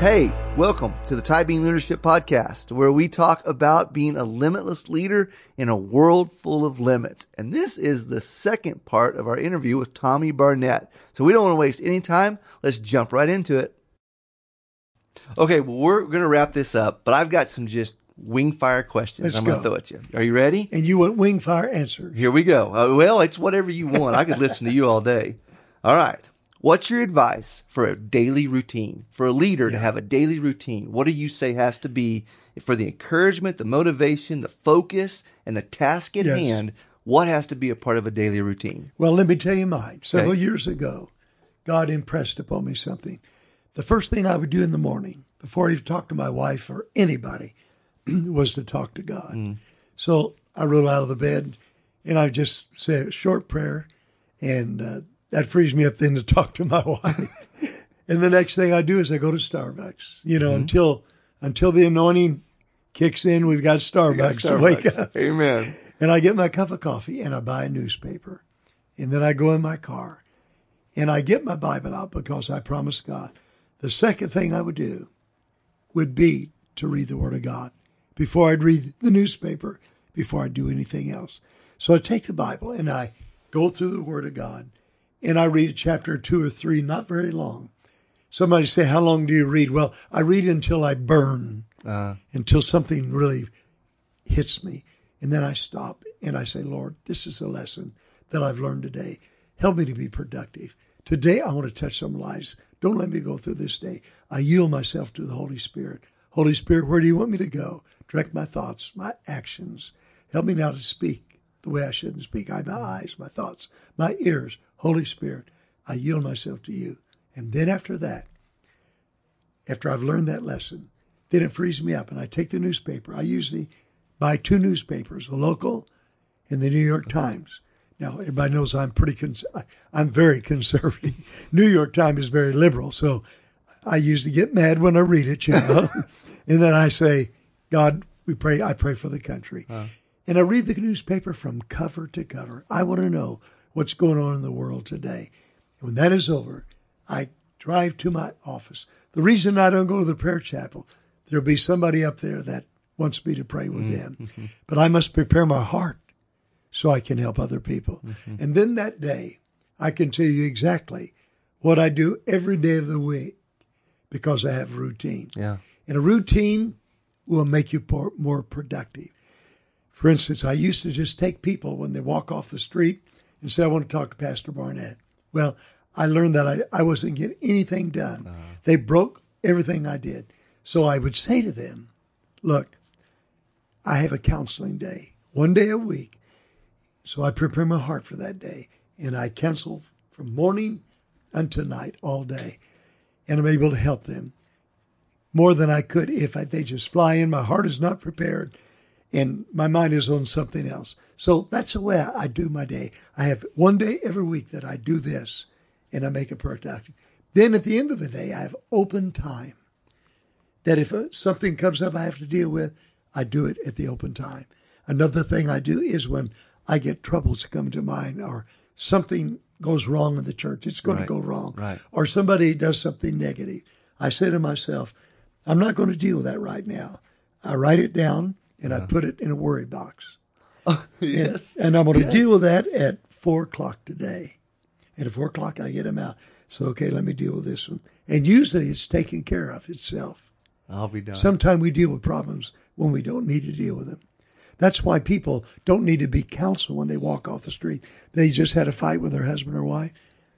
Hey, welcome to the Ty Bean Leadership Podcast, where we talk about being a limitless leader in a world full of limits. And this is the second part of our interview with Tommy Barnett. So we don't want to waste any time. Let's jump right into it. Okay, well, we're going to wrap this up, but I've got some just wing fire questions Let's I'm going to throw at you. Are you ready? And you want wing fire answers. Here we go. Uh, well, it's whatever you want. I could listen to you all day. All right. What's your advice for a daily routine? For a leader to have a daily routine, what do you say has to be for the encouragement, the motivation, the focus, and the task at Yes. hand? What has to be a part of a daily routine? Well, let me tell you mine. Several Okay. years ago, God impressed upon me something. The first thing I would do in the morning, before I even talk to my wife or anybody, was to talk to God. So I roll out of the bed and I just say a short prayer, and uh, that frees me up then to talk to my wife. and the next thing I do is I go to Starbucks. You know, until until the anointing kicks in, we've got Starbucks, to wake up. Amen. And I get my cup of coffee and I buy a newspaper. And then I go in my car and I get my Bible out because I promised God. The second thing I would do would be to read the Word of God before I'd read the newspaper, before I'd do anything else. So I take the Bible and I go through the Word of God and I read a chapter two or three, not very long. Somebody say, How long do you read? Well, I read until I burn, Uh, until something really hits me. And then I stop and I say, Lord, this is a lesson that I've learned today. Help me to be productive. Today, I want to touch some lives. Don't let me go through this day. I yield myself to the Holy Spirit. Holy Spirit, where do you want me to go? Direct my thoughts, my actions. Help me now to speak the way I shouldn't speak. I have my eyes, my thoughts, my ears. Holy Spirit, I yield myself to you. And then after that, after I've learned that lesson, then it frees me up and I take the newspaper. I usually buy two newspapers, the local and the New York Times. Now, everybody knows I'm pretty, cons- I'm very conservative. New York Times is very liberal. So I usually get mad when I read it, you know. and then I say, God, we pray, I pray for the country. Uh-huh. And I read the newspaper from cover to cover. I want to know what's going on in the world today. And when that is over, I drive to my office. The reason I don't go to the prayer chapel, there'll be somebody up there that wants me to pray with them. Mm-hmm. Mm-hmm. But I must prepare my heart so I can help other people. Mm-hmm. And then that day, I can tell you exactly what I do every day of the week because I have a routine. yeah. And a routine will make you more productive. For instance, I used to just take people when they walk off the street and say, I want to talk to Pastor Barnett. Well, I learned that I, I wasn't getting anything done. Uh-huh. They broke everything I did. So I would say to them, Look, I have a counseling day, one day a week. So I prepare my heart for that day. And I counsel from morning until night all day. And I'm able to help them more than I could if I, they just fly in. My heart is not prepared and my mind is on something else. So that's the way I, do my day. I have one day every week that I do this and I make it productive. Then at the end of the day, I have open time that if uh, something comes up I have to deal with, I do it at the open time. Another thing I do is when I get troubles come to mind or something goes wrong in the church, it's going Right, to go wrong, right. or somebody does something negative. I say to myself, I'm not going to deal with that right now. I write it down and I put it in a worry box. Oh, yes. And I'm going to deal with that at four o'clock today. And at four o'clock, I get them out. So, okay, let me deal with this one. And usually it's taken care of itself. I'll be done. Sometimes we deal with problems when we don't need to deal with them. That's why people don't need to be counseled when they walk off the street. They just had a fight with their husband or wife.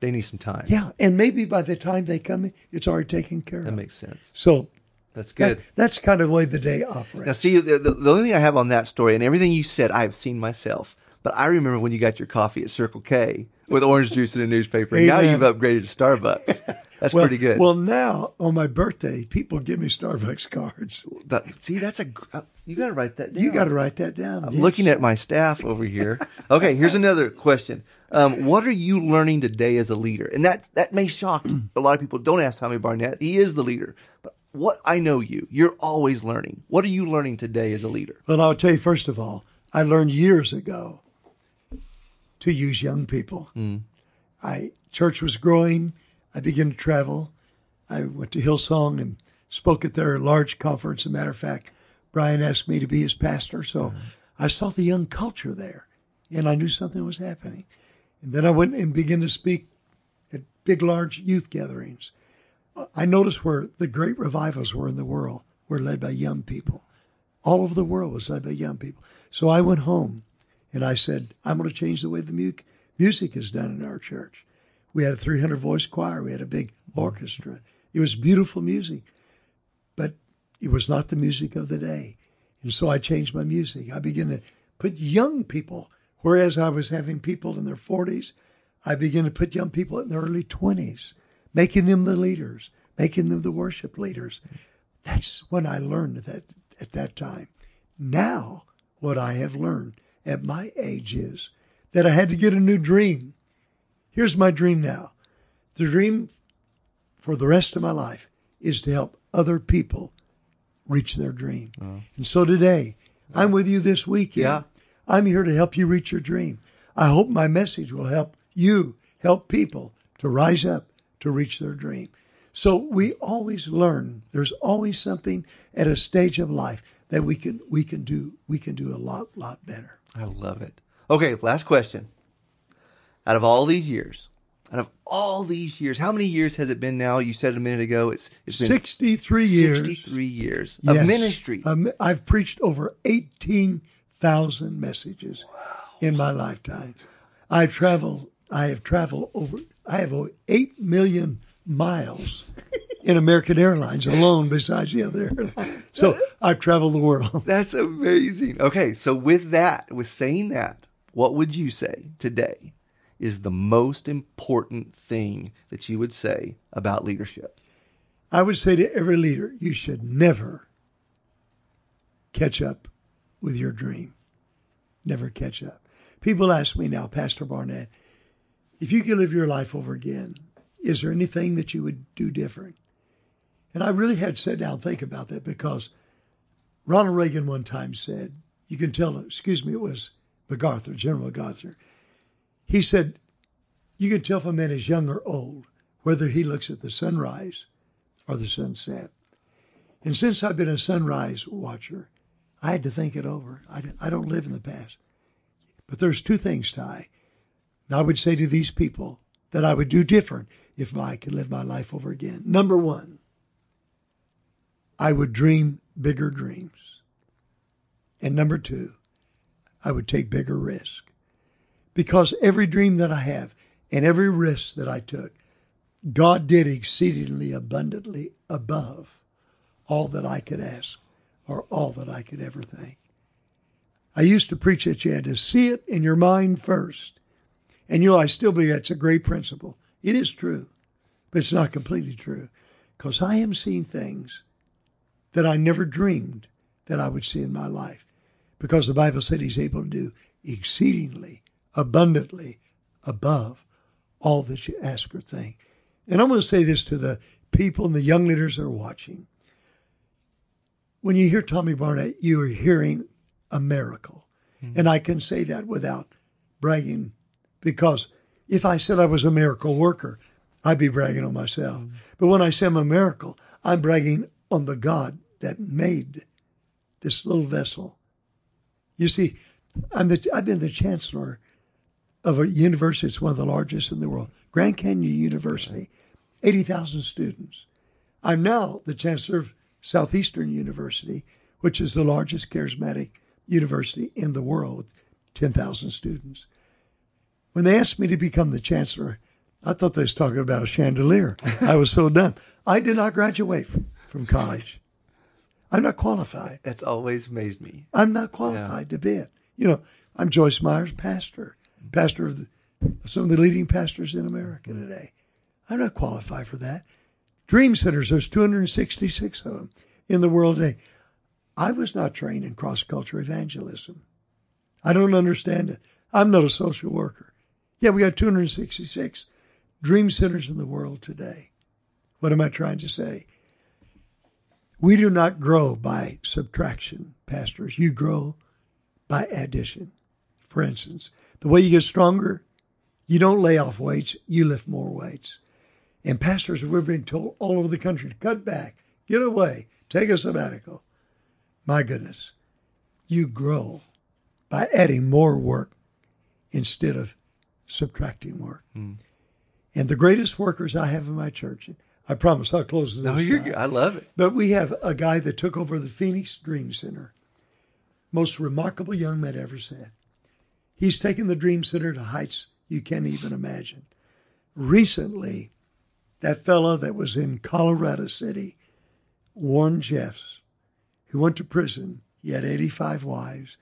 they need some time. Yeah. And maybe by the time they come in, it's already taken care That of. makes sense. so That's that, good. that's kind of the way the day operates. Now, see, the, the, the only thing I have on that story and everything you said, I have seen myself. But I remember when you got your coffee at Circle K with orange juice and a newspaper. And now you've upgraded to Starbucks. That's well, pretty good. Well, now on my birthday, people give me Starbucks cards. That- see, that's a. uh, You got to write that down. You got to write that down. I'm looking at my staff over here. Okay, here's another question. Um, what are you learning today as a leader? And that that may shock a lot of people. Don't ask Tommy Barnett. He is the leader. But what I know you, you're always learning. What are you learning today as a leader? Well, I'll tell you first of all, I learned years ago to use young people. Mm. I church was growing. I began to travel. I went to Hillsong and spoke at their large conference. As a matter of fact, Brian asked me to be his pastor. So mm-hmm. I saw the young culture there and I knew something was happening. And then I went and began to speak at big, large youth gatherings. I noticed where the great revivals were in the world were led by young people. All over the world was led by young people. So I went home and I said, I'm going to change the way the mu- music is done in our church. We had a 300 voice choir. We had a big orchestra. It was beautiful music, but it was not the music of the day. And so I changed my music. I began to put young people, whereas I was having people in their 40s, I began to put young people in their early 20s, making them the leaders, making them the worship leaders. That's when I learned that at that time. Now, what I have learned at my age is that I had to get a new dream. Here's my dream now. The dream for the rest of my life is to help other people reach their dream. Uh-huh. And so today, I'm with you this weekend. Yeah. I'm here to help you reach your dream. I hope my message will help you help people to rise up to reach their dream. So we always learn. There's always something at a stage of life that we can we can do we can do a lot lot better. I love it. Okay, last question. Out of all these years, out of all these years, how many years has it been now? You said a minute ago it's it's been 63 years. 63 years of Yes. ministry. Um, I've preached over 18,000 messages in my lifetime. I've traveled, I have traveled over, I have 8 million miles in American Airlines alone, besides the other airlines. So I've traveled the world. That's amazing. Okay, so with that, with saying that, what would you say today is the most important thing that you would say about leadership? I would say to every leader, you should never catch up with your dream. Never catch up. People ask me now, Pastor Barnett, if you could live your life over again, is there anything that you would do different? And I really had to sit down and think about that because Ronald Reagan one time said, you can tell, excuse me, it was MacArthur, General MacArthur. He said, you can tell if a man is young or old whether he looks at the sunrise or the sunset. And since I've been a sunrise watcher, I had to think it over. I, I don't live in the past. But there's two things, Ty. I would say to these people that I would do different if I could live my life over again. Number one, I would dream bigger dreams. And number two, I would take bigger risk. Because every dream that I have and every risk that I took, God did exceedingly abundantly above all that I could ask or all that I could ever think. I used to preach that you had to see it in your mind first. And you know, I still believe that's a great principle. It is true, but it's not completely true. Because I am seeing things that I never dreamed that I would see in my life. Because the Bible said he's able to do exceedingly, abundantly, above all that you ask or think. And I'm going to say this to the people and the young leaders that are watching. When you hear Tommy Barnett, you are hearing a miracle. Mm-hmm. And I can say that without bragging because if I said I was a miracle worker, I'd be bragging on myself. Mm. But when I say I'm a miracle, I'm bragging on the God that made this little vessel. You see, I'm the, I've been the chancellor of a university that's one of the largest in the world, Grand Canyon University, 80,000 students. I'm now the chancellor of Southeastern University, which is the largest charismatic university in the world with 10,000 students. When they asked me to become the chancellor, I thought they was talking about a chandelier. I was so dumb. I did not graduate from, from college. I'm not qualified. That's always amazed me. I'm not qualified to be it. You know, I'm Joyce Meyer's, pastor, pastor of, the, of some of the leading pastors in America today. I'm not qualified for that. Dream centers, there's 266 of them in the world today. I was not trained in cross culture evangelism. I don't understand it. I'm not a social worker. Yeah, we got 266 dream centers in the world today. What am I trying to say? We do not grow by subtraction, pastors. You grow by addition. For instance, the way you get stronger, you don't lay off weights, you lift more weights. And pastors, we're being told all over the country to cut back, get away, take a sabbatical. My goodness, you grow by adding more work instead of subtracting work. Hmm. And the greatest workers I have in my church, I promise I'll close this. No, you're good. I love it. But we have a guy that took over the Phoenix Dream Center. Most remarkable young man ever said. He's taken the Dream Center to heights you can't even imagine. Recently, that fellow that was in Colorado City, Warren Jeffs, who went to prison, he had 85 wives.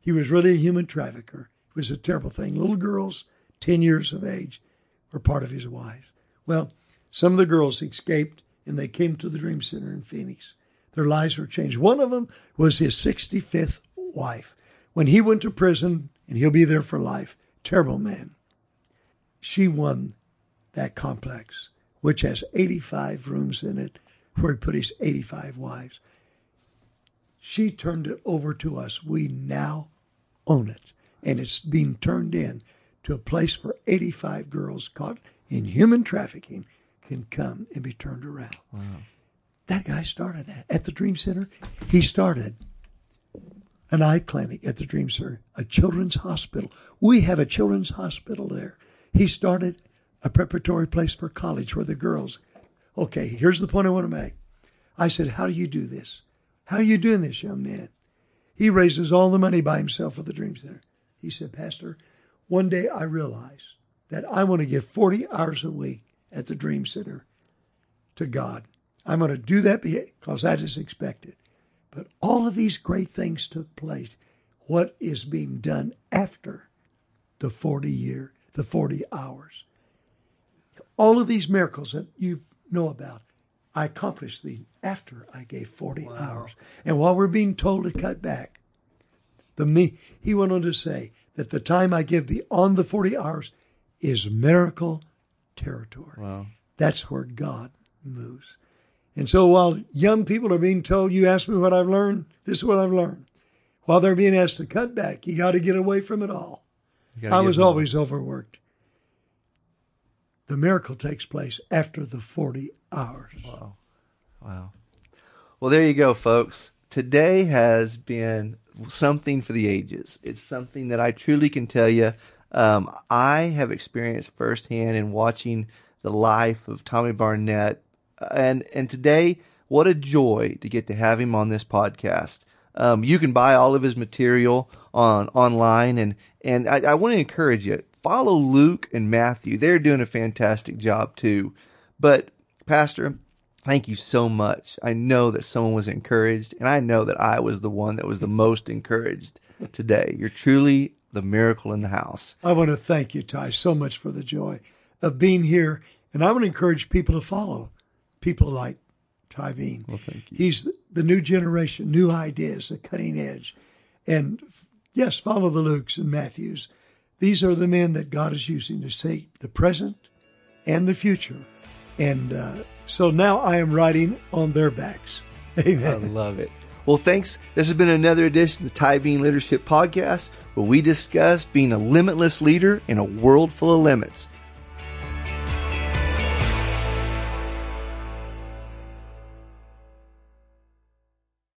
He was really a human trafficker. It was a terrible thing. Little girls, 10 years of age, were part of his wives. Well, some of the girls escaped and they came to the Dream Center in Phoenix. Their lives were changed. One of them was his 65th wife. When he went to prison, and he'll be there for life, terrible man, she won that complex, which has 85 rooms in it, where he put his 85 wives. She turned it over to us. We now own it, and it's being turned in to a place for 85 girls caught in human trafficking can come and be turned around. That guy started that at the Dream Center. He started an eye clinic at the Dream Center, a children's hospital. We have a children's hospital there. He started a preparatory place for college where the girls. Okay, here's the point I want to make. I said, How do you do this? How are you doing this, young man? He raises all the money by himself for the Dream Center. He said, Pastor, one day I realized that I want to give 40 hours a week at the Dream Center to God. I'm going to do that because that is expected. But all of these great things took place. What is being done after the 40 year, the 40 hours? All of these miracles that you know about, I accomplished these after I gave 40 hours. And while we're being told to cut back, the me, he went on to say that the time I give beyond the 40 hours is miracle territory. Wow. That's where God moves. And so while young people are being told, you ask me what I've learned, this is what I've learned. While they're being asked to cut back, you got to get away from it all. I was always overworked. The miracle takes place after the 40 hours. Wow. Wow. Well, there you go, folks. Today has been something for the ages. It's something that I truly can tell you. Um, I have experienced firsthand in watching the life of Tommy Barnett, and and today, what a joy to get to have him on this podcast. Um, you can buy all of his material on online, and and I, I want to encourage you follow Luke and Matthew. They're doing a fantastic job too. But Pastor, thank you so much. I know that someone was encouraged, and I know that I was the one that was the most encouraged today. You're truly the miracle in the house. I want to thank you, Ty, so much for the joy of being here. And I want to encourage people to follow people like Ty Bean. Well, thank you. He's the new generation, new ideas, the cutting edge. And yes, follow the Lukes and Matthews. These are the men that God is using to shape the present and the future. And uh, so now I am riding on their backs. Amen. I love it. Well, thanks. This has been another edition of the Ty Bean Leadership Podcast, where we discuss being a limitless leader in a world full of limits.